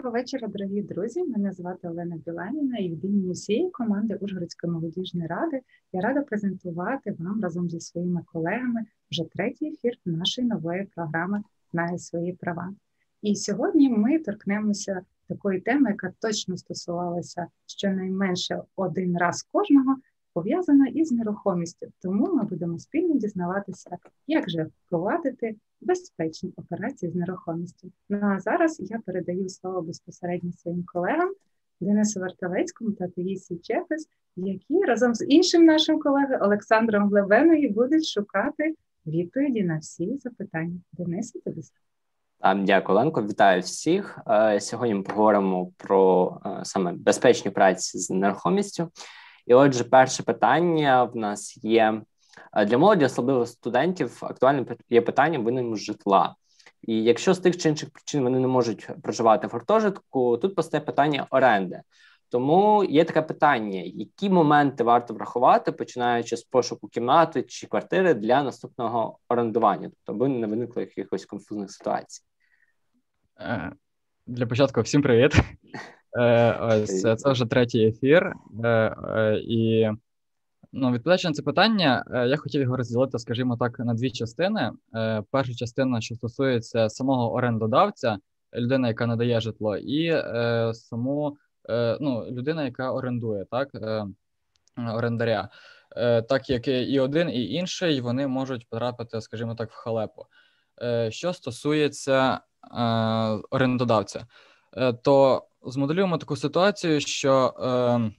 Доброго вечора, дорогі друзі. Мене звати Олена Біланіна і від імені всієї команди Ужгородської молодіжної ради я рада презентувати вам разом зі своїми колегами вже третій ефір нашої нової програми Знає свої права. І сьогодні ми торкнемося такої теми, яка точно стосувалася щонайменше один раз кожного, пов'язана із нерухомістю. Тому ми будемо спільно дізнаватися, як же впровадити безпечні операції з нерухомістю. Ну а зараз я передаю слово безпосередньо своїм колегам Денису Вартовецькому та Таїсі Чепес, які разом з іншим нашим колегою Олександром Глебеною будуть шукати відповіді на всі запитання. Денисе, тобі Дякую, Оленко. Вітаю всіх. Е, сьогодні ми поговоримо про е, саме безпечні праці з нерухомістю. І, отже, перше питання в нас є для молоді, особливо студентів, актуальним є питання винайму житла. І якщо з тих чи інших причин вони не можуть проживати в гуртожитку, тут постає питання оренди. Тому є таке питання: які моменти варто врахувати, починаючи з пошуку кімнати чи квартири для наступного орендування, тобто аби не виникло якихось конфузних ситуацій. Е, для початку всім привіт. Е, ось це вже третій ефір, е, і ну, відповідаючи на це питання, я хотів його розділити, скажімо так, на дві частини. Перша частина, що стосується самого орендодавця, людина, яка надає житло, і саму ну, людина, яка орендує, так орендаря. Так як і один, і інший, вони можуть потрапити, скажімо так, в халепу. Що стосується орендодавця, то змоделюємо таку ситуацію, що, ем,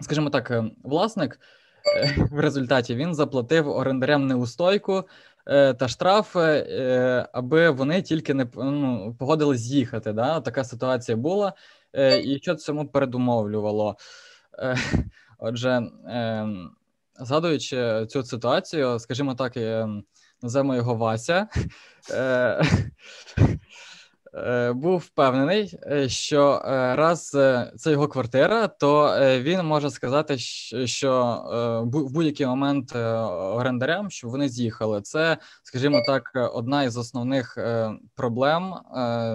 скажімо так, ем, власник е, в результаті він заплатив орендарям неустойку е, та штраф, е, аби вони тільки не ну, погодились з'їхати. Да? Така ситуація була, і що цьому передумовлювало? Отже, ем, згадуючи цю ситуацію, скажімо так, називаємо його Вася. Е, був впевнений, е, що е, раз це його квартира, то він може сказати, що в будь-який момент орендарям, щоб вони з'їхали. Це, скажімо так, одна із основних проблем.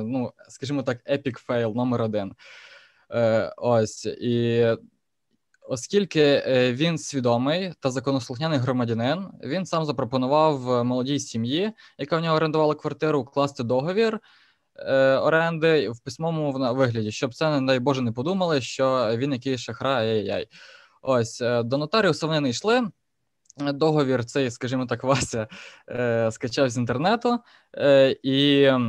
Ну, скажімо так, epic fail номер один. Ось і. Оскільки він свідомий та законослухняний громадянин, він сам запропонував молодій сім'ї, яка в нього орендувала квартиру, укласти договір оренди в письмовому вигляді, щоб це, не дай Боже, не подумали, що він якийсь шахра, ай-яй. Ось е, до нотаріуса вони не йшли. Договір цей, скажімо так, Вася е, скачав з інтернету, е, і е,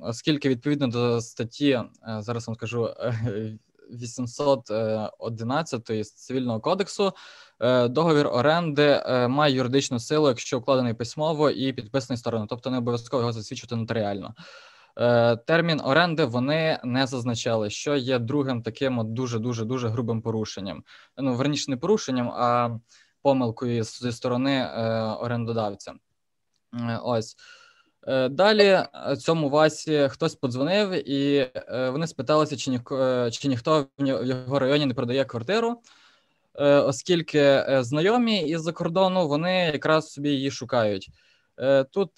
оскільки відповідно до статті, е, зараз вам скажу 811 з цивільного кодексу, Е, договір оренди е, має юридичну силу, якщо укладений письмово і підписаний стороною, тобто не обов'язково його засвідчити нотаріально. Е, термін оренди вони не зазначали, що є другим таким дуже дуже дуже грубим порушенням. Ну верніше не порушенням, а помилкою зі сторони орендодавця. Ось. Далі цьому Васі хтось подзвонив, і вони спиталися, чи ні, чи ніхто в його районі не продає квартиру. Е, оскільки е, знайомі із-за кордону вони якраз собі її шукають. Е, тут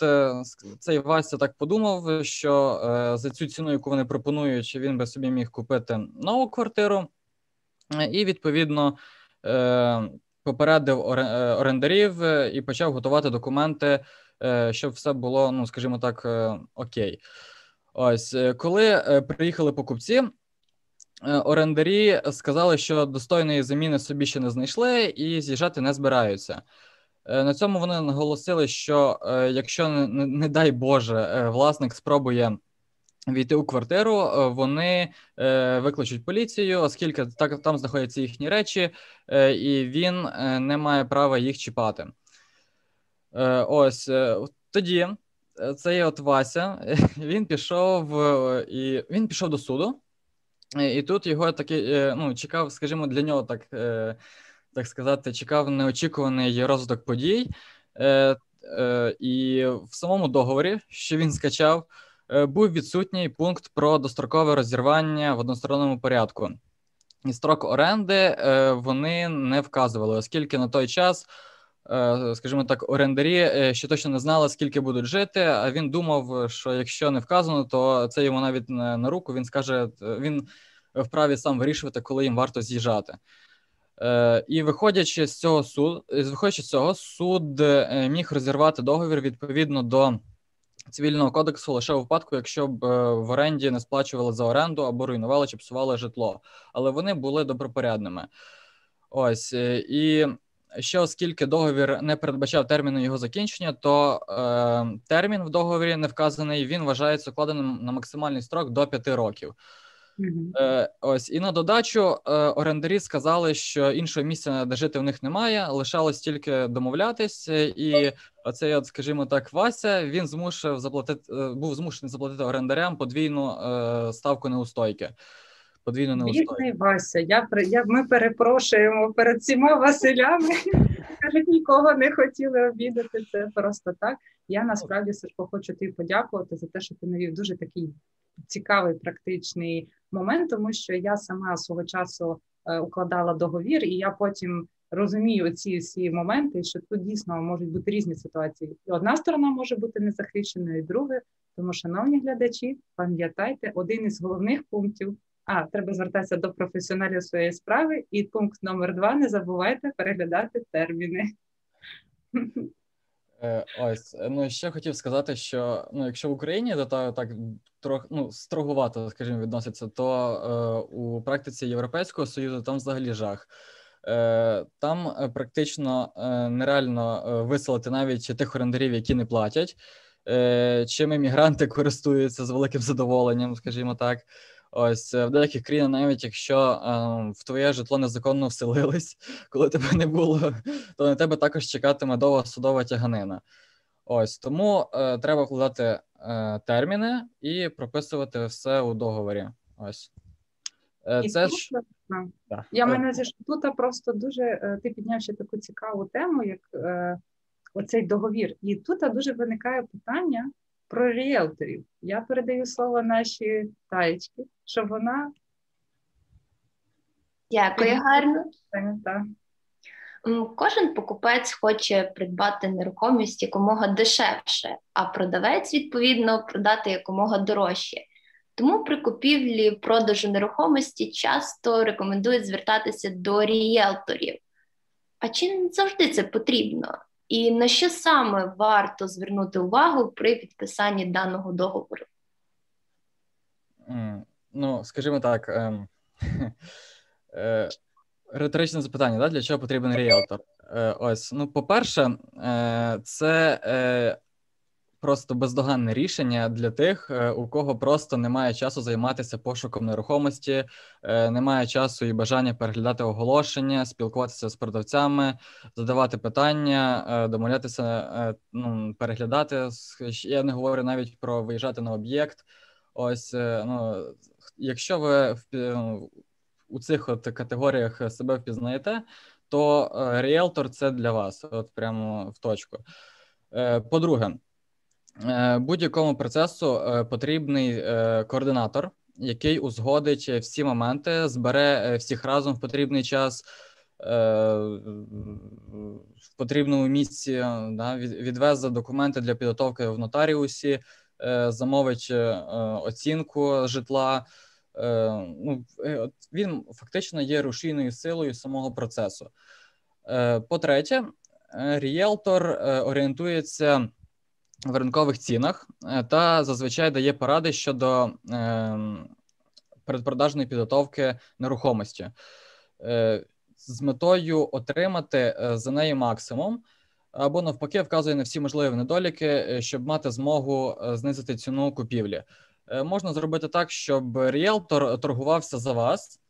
цей Вася так подумав, що за цю ціну, яку вони пропонують, він би собі міг купити нову квартиру, і відповідно попередив орендарів і почав готувати документи, щоб все було, ну скажімо так, окей. Ось коли приїхали покупці. Е, орендарі сказали, що достойної заміни собі ще не знайшли і з'їжджати не збираються. Е, на цьому вони наголосили, що е, якщо не дай Боже, власник спробує війти у квартиру, вони викличуть поліцію, оскільки так там знаходяться їхні речі, і він не має права їх чіпати. Ось тоді цей от Вася він пішов і він пішов до суду. І тут його такий, е, ну, чекав, скажімо, для нього так е, так сказати, чекав неочікуваний розвиток подій. Е, і в самому договорі, що він скачав, був відсутній пункт про дострокове розірвання в односторонньому порядку. І строк оренди вони не вказували, оскільки на той час скажімо так, орендарі ще точно не знали, скільки будуть жити. А він думав, що якщо не вказано, то це йому навіть на руку. Він скаже, він вправі сам вирішувати, коли їм варто з'їжджати. І виходячи з цього суд, виходячи з цього, суд міг розірвати договір відповідно до цивільного кодексу лише у випадку, якщо б в оренді не сплачували за оренду або руйнували чи псували житло, але вони були добропорядними. Ось і ще оскільки договір не передбачав терміну його закінчення, то е, термін в договорі не вказаний. Він вважається укладеним на максимальний строк до 5 років. Е, Ось і на додачу е, орендарі сказали, що іншого місця, де жити в них немає, лишалось тільки домовлятись, і оцей, от, скажімо так, Вася він змушив заплатити, е, був змушений заплатити орендарям подвійну е, ставку неустойки. Неустойку. Бідний Вася. Я я ми перепрошуємо перед цими Василями. Кажуть, нікого не хотіли обідати. Це просто так. Я насправді Сашко, хочу тобі подякувати за те, що ти навів дуже такий цікавий практичний момент, тому що я сама свого часу е, укладала договір, і я потім розумію ці всі моменти, що тут дійсно можуть бути різні ситуації. І одна сторона може бути незахищеною, і друга. Тому, шановні глядачі, пам'ятайте, один із головних пунктів. А, треба звертатися до професіоналів своєї справи. І пункт номер два: не забувайте переглядати терміни. Е, ось ну ще хотів сказати, що ну, якщо в Україні до того так трохи ну строгувато, скажімо, відноситься, то е, у практиці Європейського союзу там взагалі жах. Е, Там е, практично е, нереально е, виселити навіть тих орендарів, які не платять. Е, Чим іммігранти користуються з великим задоволенням, скажімо так. Ось в деяких країнах, навіть якщо е, в твоє житло незаконно вселились, коли тебе не було, то на тебе також чекатиме довга судова тяганина. Ось тому е, треба вкладати е, терміни і прописувати все у договорі. Ось е, це ж да. я мене зі тут просто дуже е, ти підняв ще таку цікаву тему, як е, оцей договір, і тут дуже виникає питання про ріелторів. Я передаю слово нашій таєчки, щоб вона. Дякую, гарно. Так. Кожен покупець хоче придбати нерухомість якомога дешевше, а продавець, відповідно, продати якомога дорожче. Тому при купівлі продажу нерухомості часто рекомендують звертатися до ріелторів. А чи не завжди це потрібно? І на що саме варто звернути увагу при підписанні даного договору? Ну, скажімо так, ем, е, риторичне запитання, да? для чого потрібен ріелтор? Е, ось, ну, по-перше, е, це просто бездоганне рішення для тих, е, у кого просто немає часу займатися пошуком нерухомості, е, немає часу і бажання переглядати оголошення, спілкуватися з продавцями, задавати питання, е, домовлятися, ну переглядати. Я не говорю навіть про виїжджати на об'єкт. Ось ну, якщо ви ну, у цих от категоріях себе впізнаєте, то ріелтор це для вас, от прямо в точку. По-друге, Е, будь-якому процесу е, потрібний е, координатор, який узгодить всі моменти, збере всіх разом в потрібний час. В потрібному місці да, відвезе документи для підготовки в нотаріусі, замовить оцінку житла. Ну, Він фактично є рушійною силою самого процесу. По-третє, ріелтор орієнтується в ринкових цінах е, та зазвичай дає поради щодо е, передпродажної підготовки нерухомості е, з метою отримати за неї максимум. Або навпаки, вказує на всі можливі недоліки, щоб мати змогу знизити ціну купівлі. Можна зробити так, щоб ріелтор торгувався за вас,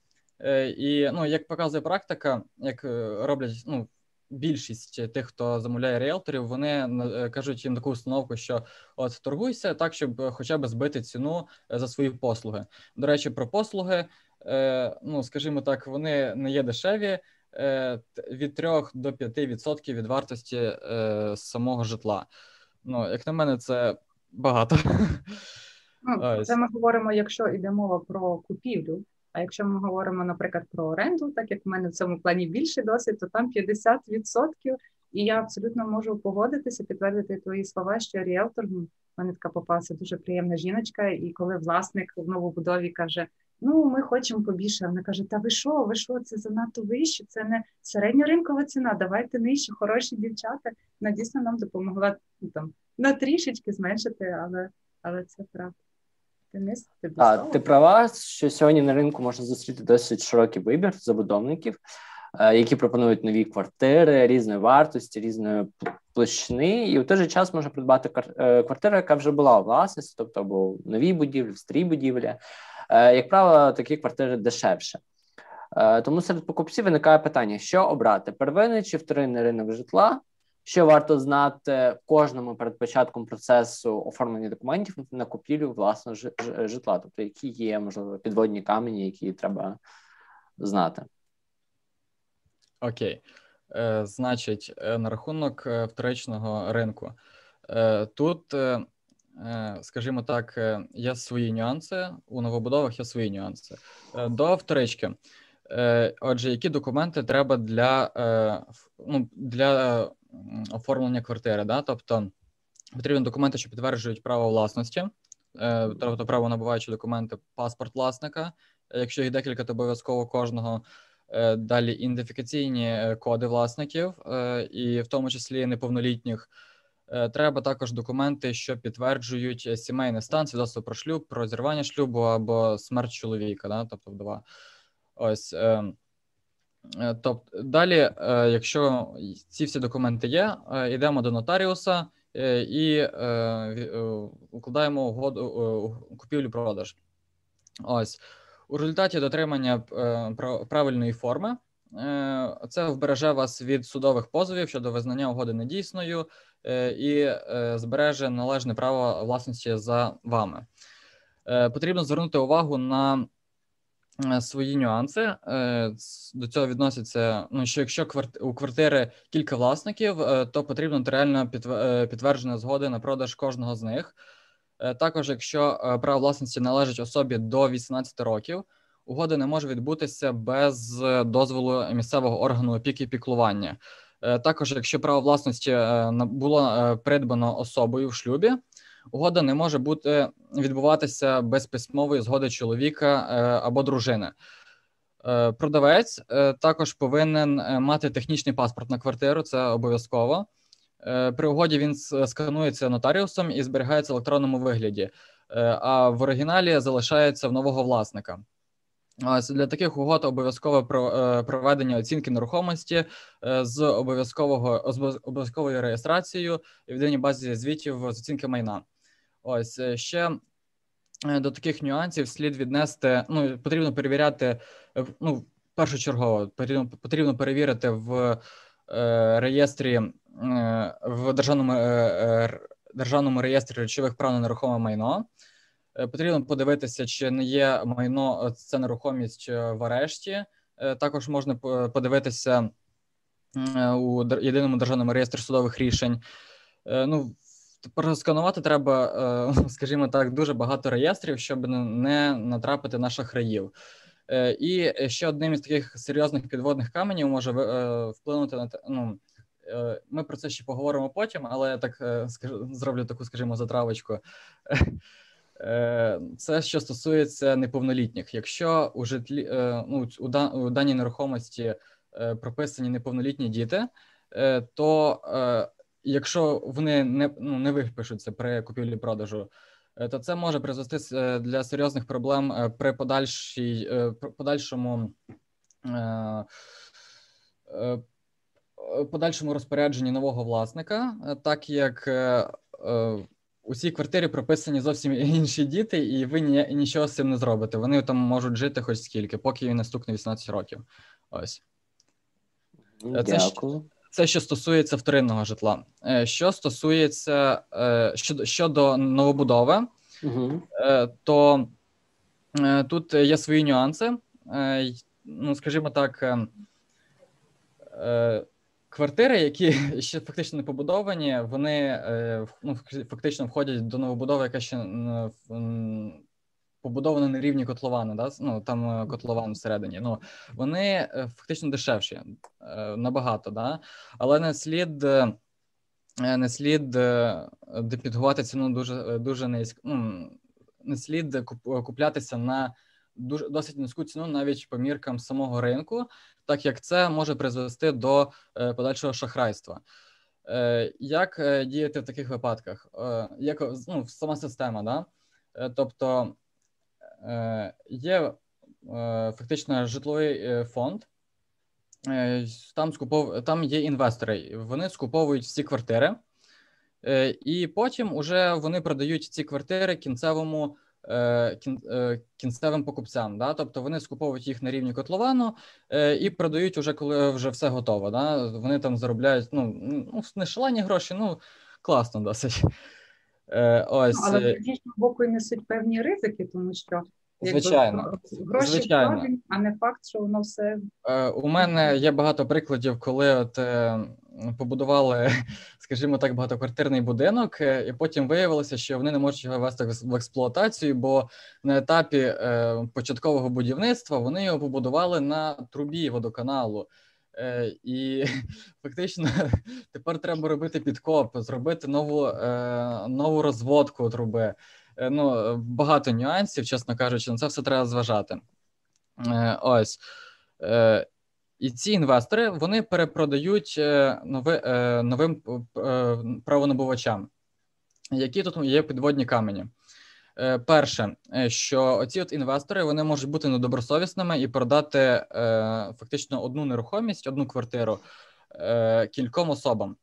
і ну, як показує практика, як роблять ну, більшість тих, хто замовляє ріелторів, вони е, кажуть їм таку установку, що от торгуйся так, щоб хоча б збити ціну е, за свої послуги. До речі, про послуги, е, ну скажімо так, вони не є дешеві. Від 3 до 5% від вартості самого житла. Ну, як на мене, це багато. Ну, Це ми говоримо, якщо йде мова про купівлю. А якщо ми говоримо, наприклад, про оренду, так як в мене в цьому плані більший досвід, то там 50%. І я абсолютно можу погодитися, підтвердити твої слова, що ріелтор ну, мене така попалася дуже приємна жіночка, і коли власник в новобудові каже: Ну, ми хочемо побільше. Вона каже: Та ви що, ви що, це занадто вище? Це не середньоринкова ціна. Давайте нижче, хороші дівчата. Вона дійсно нам допомогла ну, там на трішечки зменшити, але але це правда. Ти а, ти права, що сьогодні на ринку можна зустріти досить широкий вибір забудовників, е, які пропонують нові квартири різної вартості, різної площини, і в той же час можна придбати е, квартиру, яка вже була у власності, тобто або в новій будівлі, в старій будівлі. Е, як правило, такі квартири дешевше. Тому серед покупців виникає питання: що обрати: первинний чи вторинний ринок житла, що варто знати кожному перед початком процесу оформлення документів на купівлю власного житла, тобто які є можливо підводні камені, які треба знати. Окей, Е, значить, е, на рахунок е, вторичного ринку е, тут, е, е скажімо так, є свої нюанси у новобудовах. Є свої нюанси до вторички. Отже, які документи треба для ну, для оформлення квартири? Да? Тобто потрібні документи, що підтверджують право власності, тобто право набуваючи документи, паспорт власника. Якщо їх декілька, то обов'язково кожного Е, далі ідентифікаційні е, коди власників, е, і в тому числі неповнолітніх. Треба також документи, що підтверджують сімейний стан, свідоцтво про шлюб, про зірвання шлюбу або смерть чоловіка, да? тобто вдова. Ось. Тобто, далі, якщо ці всі документи є, йдемо до нотаріуса і укладаємо угоду купівлю-продаж. Ось. У результаті дотримання е, правильної форми е, це вбереже вас від судових позовів щодо визнання угоди недійсною е, і збереже належне право власності за вами. Потрібно звернути увагу на свої нюанси. До цього відноситься. Ну що якщо у квартири кілька власників, то потрібно нотаріально підтверджена згоди на продаж кожного з них. Е, також, якщо е, право власності належить особі до 18 років, угода не може відбутися без дозволу місцевого органу опіки і піклування. Е, також, якщо право власності було придбано особою в шлюбі, угода не може бути відбуватися без письмової згоди чоловіка або дружини. Продавець також повинен мати технічний паспорт на квартиру, це обов'язково. Е, при угоді він сканується нотаріусом і зберігається в електронному вигляді, е, а в оригіналі залишається в нового власника. Ось для таких угод обов'язкове е, проведення оцінки нерухомості з обов'язкового обов'язковою реєстрацією в єдиній базі звітів з оцінки майна. Ось ще до таких нюансів слід віднести. Ну потрібно перевіряти. Ну, першочергово потрібно потрібно перевірити в е, реєстрі Е, в державному е, е, державному реєстрі речових прав на нерухоме майно. Потрібно подивитися, чи не є майно це нерухомість в арешті. Також можна подивитися у єдиному державному реєстрі судових рішень. Ну, просканувати треба, скажімо так, дуже багато реєстрів, щоб не натрапити на шахраїв. І ще одним із таких серйозних підводних каменів може вплинути на те. ну, Е, ми про це ще поговоримо потім, але я так е, скажу, зроблю таку, скажімо, затравочку. Е, це що стосується неповнолітніх. Якщо у житлі ну, у даній нерухомості прописані неповнолітні діти, то якщо вони не ну, не випишуться при купівлі продажу, то це може призвести для серйозних проблем при подальшій подальшому подальшому розпорядженні нового власника, е, так як е, е, у цій квартирі прописані зовсім інші діти, і ви ні, нічого з цим не зробите. Вони там можуть жити хоч скільки, поки їм наступне 18 років. Ось це це що стосується вторинного житла. Що стосується щодо щодо новобудови, угу. то тут є свої нюанси. Ну, скажімо так, Квартири, які ще фактично не побудовані, вони е, ну, фактично входять до новобудови, яка ще побудовані на рівні котловани, да? ну там котлован всередині. Ну вони фактично дешевші набагато, да? але не слід. Не слід депідгувати ціну дуже дуже низько. Ну, не слід куплятися на дуже досить низьку ціну навіть по міркам самого ринку, так як це може призвести до е, подальшого шахрайства. Е, як е, діяти в таких випадках? Як ну, сама система, да? тобто є фактично житловий фонд. Там скупов... там є інвестори, вони скуповують всі квартири, і потім уже вони продають ці квартири кінцевому Е, е, кінцевим покупцям. Да? Тобто вони скуповують їх на рівні котловану е, і продають уже коли вже все готово. Да? Вони там заробляють ну, ну не шалені гроші, ну класно досить. Ось. Але з іншого боку і несуть певні ризики, тому що Звичайно, гроші Звичайно. Вкладені, а не факт, що воно все у мене є багато прикладів, коли от побудували, скажімо так, багатоквартирний будинок, е, і потім виявилося, що вони не можуть його вести в експлуатацію, бо на етапі е, початкового будівництва вони його побудували на трубі водоканалу. Е, і фактично тепер треба робити підкоп, зробити нову нову розводку труби. Ну багато нюансів, чесно кажучи, на це все треба зважати. Ось і ці інвестори вони перепродають е, нови, е, новим е, правонабувачам. Які тут є підводні камені? Перше, що оці от інвестори вони можуть бути недобросовісними і продати фактично одну нерухомість, одну квартиру кільком особам.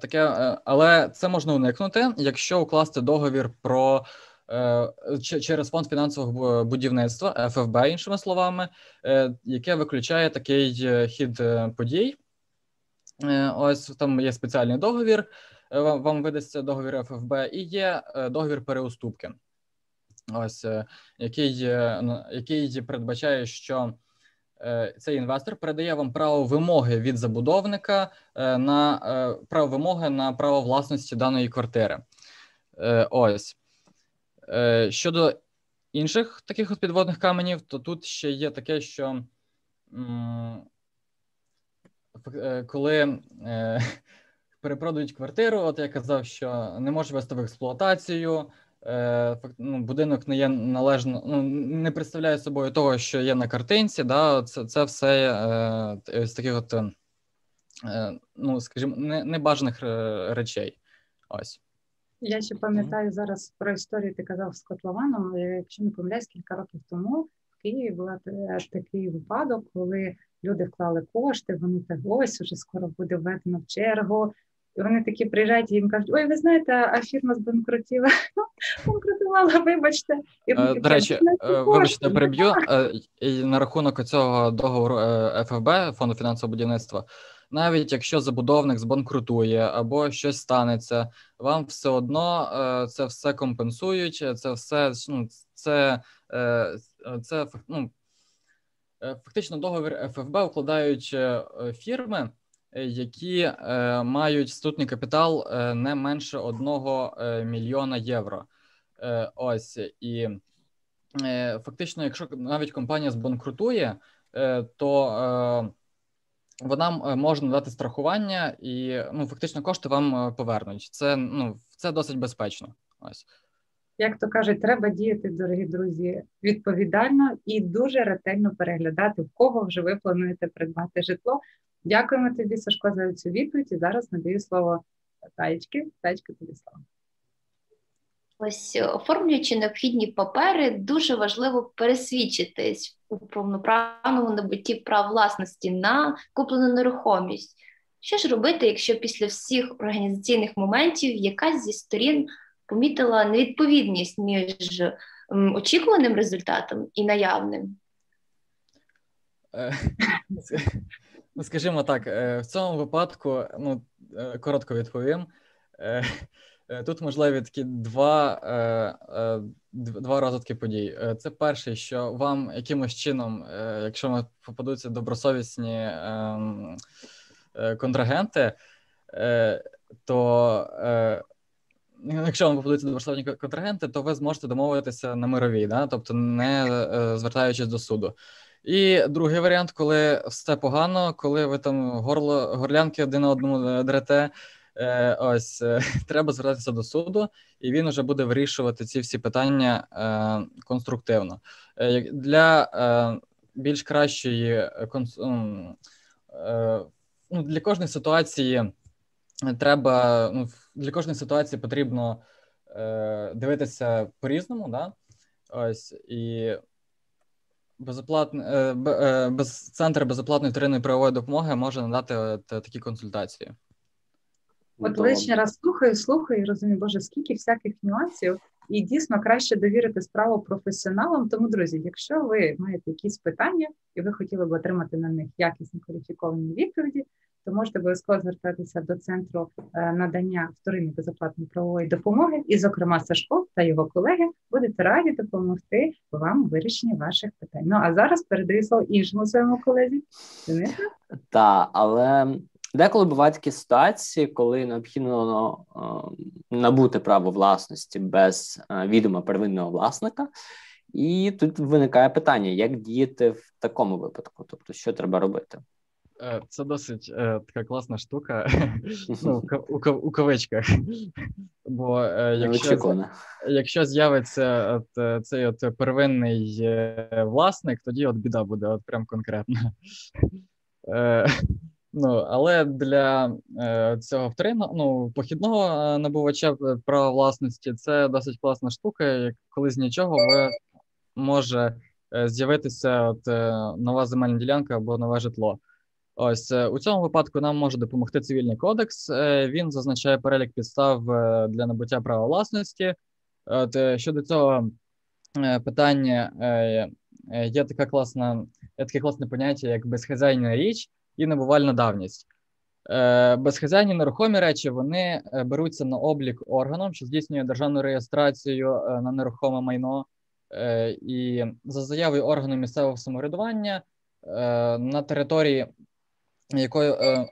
Таке, але це можна уникнути, якщо укласти договір про Е, через фонд фінансового будівництва ФФБ, іншими словами, е, яке виключає такий е, хід подій. Ось там є спеціальний договір. Вам видасться договір ФФБ, і є договір переуступки. Ось який який передбачає, що цей інвестор передає вам право вимоги від забудовника на право вимоги на право власності даної квартири. Ось Е, щодо інших таких от підводних каменів, то тут ще є таке, що е, коли е, перепродають квартиру, от я казав, що не може вести в експлуатацію. ну, Будинок не є належно, ну не представляє собою того, що є на картинці. Да, Це це все е, з таких от, е, ну скажімо, небажаних речей. Ось. Я ще пам'ятаю зараз про історію, ти казав з котлованом. Якщо не помиляюсь, кілька років тому в Києві був такий випадок, коли люди вклали кошти, вони так ось уже скоро буде введено в чергу. І вони такі приїжджають і їм кажуть, ой, ви знаєте, а фірма збанкрутіла. Банкрутувала, вибачте. І вони, До речі, е, вибачте, переб'ю е, на рахунок цього договору е, ФФБ, фонду фінансового будівництва навіть якщо забудовник збанкрутує або щось станеться, вам все одно е, це все компенсують. Це все ну, це, е, це ну, е, фактично договір ФФБ укладають фірми. Які е, мають статутний капітал е, не менше одного е, мільйона євро. Ось і фактично, якщо навіть компанія збанкрутує, то вона е, може дати страхування, і ну фактично кошти вам е, повернуть. Це ну це досить безпечно. Ось як то кажуть, треба діяти, дорогі друзі, відповідально і дуже ретельно переглядати, в кого вже ви плануєте придбати житло. Дякуємо тобі, Сашко, за цю відповідь. І зараз надаю слово Таєчки. Таєчки, тобі слово. Ось е, оформлюючи необхідні папери, дуже важливо пересвідчитись у повноправному набутті прав власності на куплену нерухомість. Що ж робити, якщо після всіх організаційних моментів якась зі сторін помітила невідповідність між очікуваним результатом і наявним? Е, ну, скажімо так, е, в цьому випадку ну, коротко відповім. Е, тут можливі такі два е, е, два розвитки подій. Це перше, що вам якимось чином, якщо ми попадуться добросовісні ем, контрагенти, то якщо вам попадуться добросовні контрагенти, то ви зможете домовитися на мировій, да? тобто не е, звертаючись до суду. І другий варіант, коли все погано, коли ви там горло горлянки один на одному дрете, е, ось е, треба звертатися до суду, і він вже буде вирішувати ці всі питання е, конструктивно. Е, для е, більш кращої конс... Е, ну, для кожної ситуації треба ну, для кожної ситуації потрібно е, дивитися по-різному, да? Ось і безоплатне е, е, без центр безоплатної вторинної правової допомоги може надати от, такі консультації. От лишній раз слухаю, слухаю і розумію, боже, скільки всяких нюансів, і дійсно краще довірити справу професіоналам. Тому, друзі, якщо ви маєте якісь питання і ви хотіли б отримати на них якісні кваліфіковані відповіді, то можете обов'язково звертатися до центру е, надання вторинної безоплатної правової допомоги, і, зокрема, Сашко та його колеги будуть раді допомогти вам у вирішенні ваших питань. Ну а зараз передаю слово іншому своєму колезі. Так, але деколи бувають такі ситуації, коли необхідно е, набути право власності без е, відома первинного власника. І тут виникає питання, як діяти в такому випадку, тобто, що треба робити. Е, це досить е, така класна штука ну, у, у кавичках. Бо е, якщо якщо з'явиться от, е, цей от первинний е, власник, тоді от біда буде, от прям конкретно. Е, ну, Але для е, цього вторинного, ну, похідного набувача права власності це досить класна штука, коли з нічого ви може з'явитися от, нова земельна ділянка або нове житло. Ось е, у цьому випадку нам може допомогти цивільний кодекс. Е, він зазначає перелік підстав е, для набуття права власності. От щодо цього питання є така класна, є таке класне поняття, як безхазяйна річ і набувальна давність. Безхазяйні нерухомі речі вони беруться на облік органом, що здійснює державну реєстрацію на нерухоме майно, і за заявою органу місцевого самоврядування на території якою е, е,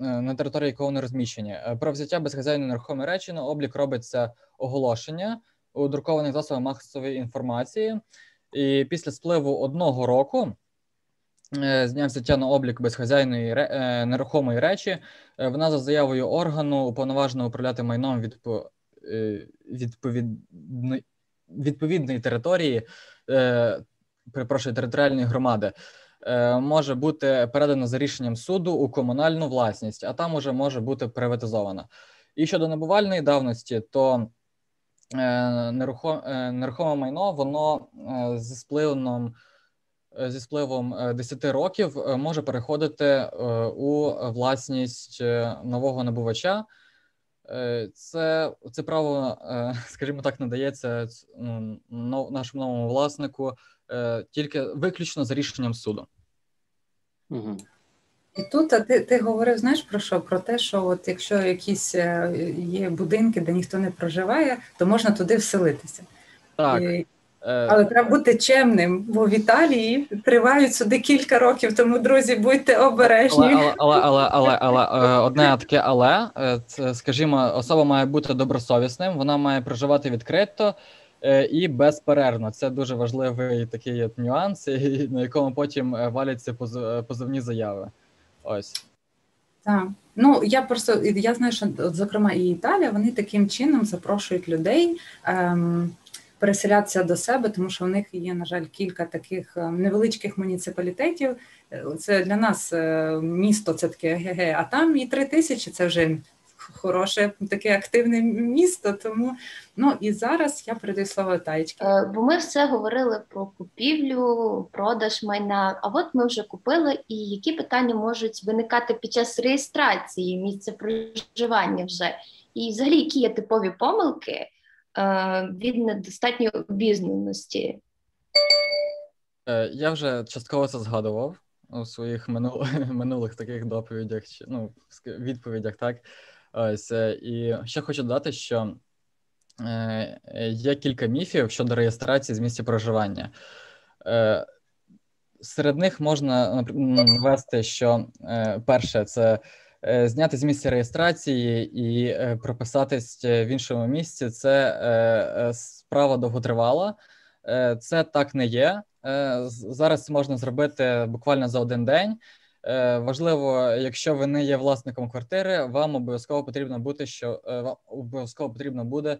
на території якого вони розміщені. Е, про взяття безхазяйної нерухомої речі на облік робиться оголошення у друкованих засобах масової інформації, і після спливу одного року. З дня взяття на облік безхазяйної нерухомої речі, вона за заявою органу уповноважена управляти майном відпо, відповідної, відповідної території, перепрошую, територіальної громади. Е, може бути передана за рішенням суду у комунальну власність, а там уже може бути приватизована. І щодо набувальної давності, то е, е, нерухоме майно воно зі спливом зі спливом 10 років може переходити у власність нового набувача. Це це право, скажімо так, надається ну, нашому новому власнику тільки виключно за рішенням суду. Угу. І тут а ти ти говорив, знаєш про що? Про те, що от якщо якісь е, є будинки, де ніхто не проживає, то можна туди вселитися. Так. І, е, але треба бути чемним, бо в Італії тривають суди кілька років, тому друзі, будьте обережні. Але але, але, але, але, але е, одне таке, але це, скажімо, особа має бути добросовісним, вона має проживати відкрито. Е, і безперервно. Це дуже важливий такий от нюанс, на якому потім е, валяться позовні заяви. Ось. Так. Ну я просто я знаю, що от, зокрема і Італія вони таким чином запрошують людей ем, переселятися до себе, тому що в них є, на жаль, кілька таких невеличких муніципалітетів. Е, це для нас місто, це таке ГГ, а там і три тисячі це вже хороше таке активне місто. Тому ну і зараз я передаю слово Таєчки. Е, бо ми все говорили про купівлю, продаж майна. А от ми вже купили, і які питання можуть виникати під час реєстрації місця проживання вже, і взагалі які є типові помилки е, від недостатньої обізнаності. Е, я вже частково це згадував у своїх минулих минулих таких доповідях, ну відповідях, так Ось е, і ще хочу додати, що е, є кілька міфів щодо реєстрації з місця проживання. Е, серед них можна навести, що перше, це зняти з місця реєстрації і прописатись в іншому місці це справа довготривала. Це так не є. Зараз можна зробити буквально за один день. Важливо, якщо ви не є власником квартири, вам обов'язково потрібно бути, що вам обов'язково потрібно буде,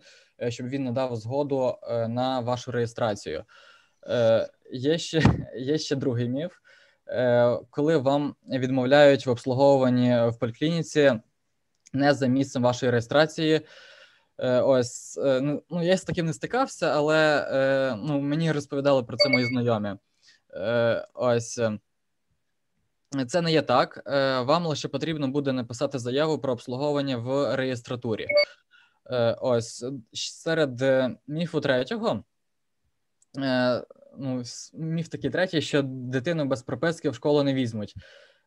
щоб він надав згоду на вашу реєстрацію. Є ще є ще другий міф. Е, коли вам відмовляють в обслуговуванні в поліклініці не за місцем вашої реєстрації. Е, ось е, ну, ну я з таким не стикався, але ну, мені розповідали про це мої знайомі. Ось це не є так. Вам лише потрібно буде написати заяву про обслуговування в реєстратурі. Ось серед міфу третього ну, міф такий третій, що дитину без прописки в школу не візьмуть.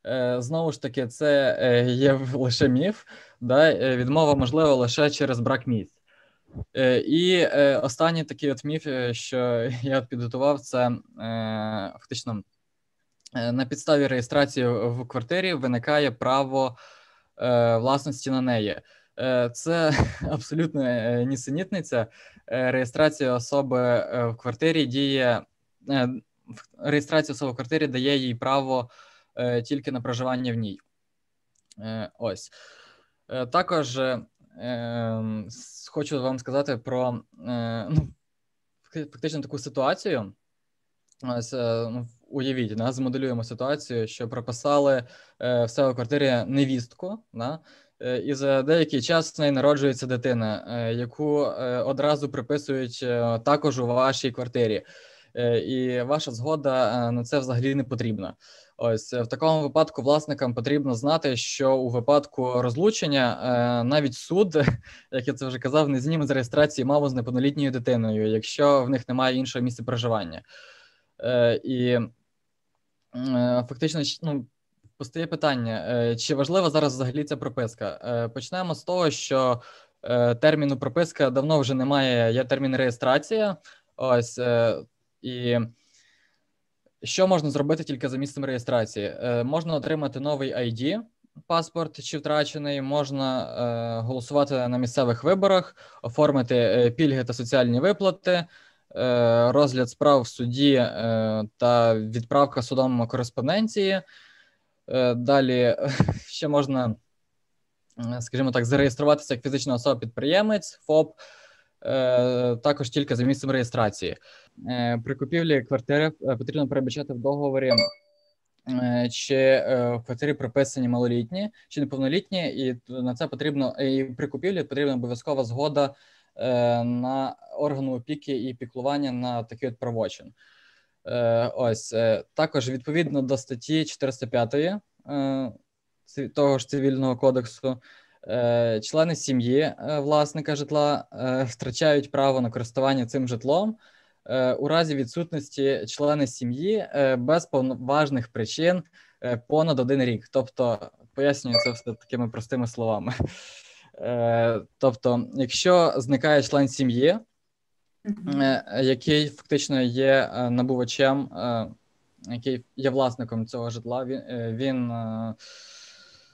Е, знову ж таки, це е, є лише міф, да? Е, відмова можлива лише через брак місць. І останній такий от міф, що я підготував, це фактично на підставі реєстрації в квартирі виникає право власності на неї. Це абсолютно нісенітниця. Реєстрація особи в квартирі діє Е, реєстрація особи в квартирі дає їй право е, тільки на проживання в ній. Е, ось. Також хочу вам сказати про ну, фактично таку ситуацію. Ось, ну, Уявіть, да, змоделюємо ситуацію, що прописали в себе квартирі невістку, да, і за деякий час в неї народжується дитина, яку одразу приписують також у вашій квартирі. Е, і ваша згода е, на це взагалі не потрібна. Ось в такому випадку власникам потрібно знати, що у випадку розлучення е, навіть суд, як я це вже казав, не зніме з реєстрації маму з неповнолітньою дитиною, якщо в них немає іншого місця проживання. І фактично ну, постає питання: чи важлива зараз взагалі ця прописка? Почнемо з того, що терміну прописка давно вже немає. Є термін реєстрація. Ось і що можна зробити тільки за місцем реєстрації? Е, можна отримати новий ID, паспорт чи втрачений, можна е, голосувати на місцевих виборах, оформити е, пільги та соціальні виплати, е, розгляд справ в суді е, та відправка судом кореспонденції. Е, далі ще можна, скажімо так, зареєструватися як фізична особа-підприємець, ФОП. Е, також тільки за місцем реєстрації. Е, при купівлі квартири е, потрібно передбачати в договорі. Чи в квартирі прописані малолітні чи неповнолітні, і на це потрібно і при купівлі потрібна обов'язкова згода на органу опіки і піклування на такий от правочин. Ось також відповідно до статті 405 того ж цивільного кодексу Е, члени сім'ї е, власника житла е, втрачають право на користування цим житлом у разі відсутності члени сім'ї без повноважних причин понад один рік. Тобто, пояснюю це все такими простими словами. Тобто, якщо зникає член сім'ї, який фактично є набувачем, який є власником цього житла, він, він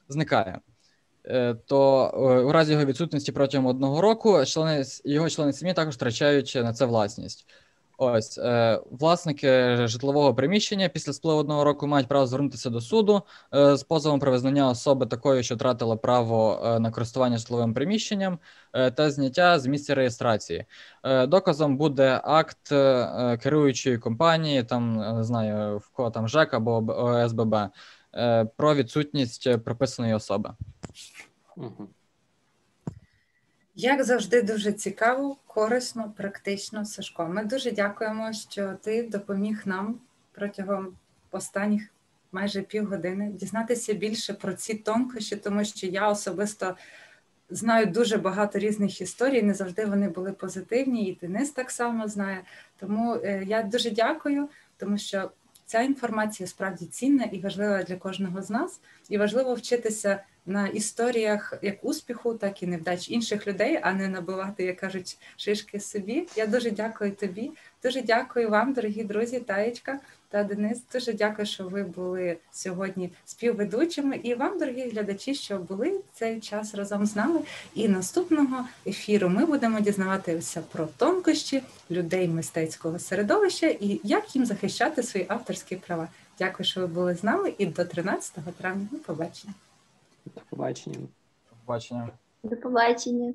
зникає. Е, то е, у разі його відсутності протягом одного року члени його члени сім'ї також втрачають на це власність. Ось е, власники житлового приміщення після спливу одного року мають право звернутися до суду з позовом про визнання особи такою, що втратила право на користування житловим приміщенням та зняття з місця реєстрації. Доказом буде акт керуючої компанії, там не знаю в кого там ЖЕК або ОСББ про відсутність прописаної особи. Як завжди, дуже цікаво, корисно, практично, Сашко. Ми дуже дякуємо, що ти допоміг нам протягом останніх майже півгодини дізнатися більше про ці тонкощі, тому що я особисто знаю дуже багато різних історій. Не завжди вони були позитивні, і Денис так само знає. Тому е, я дуже дякую, тому що ця інформація справді цінна і важлива для кожного з нас, і важливо вчитися на історіях як успіху, так і невдач інших людей, а не набивати, як кажуть, шишки собі. Я дуже дякую тобі. Дуже дякую вам, дорогі друзі, таєчка. та Денис. Дуже дякую, що ви були сьогодні співведучими, і вам, дорогі глядачі, що були цей час разом з нами. І наступного ефіру ми будемо дізнаватися про тонкощі людей мистецького середовища і як їм захищати свої авторські права. Дякую, що ви були з нами, і до 13 травня. Побачення. До побачення. До побачення. До побачення.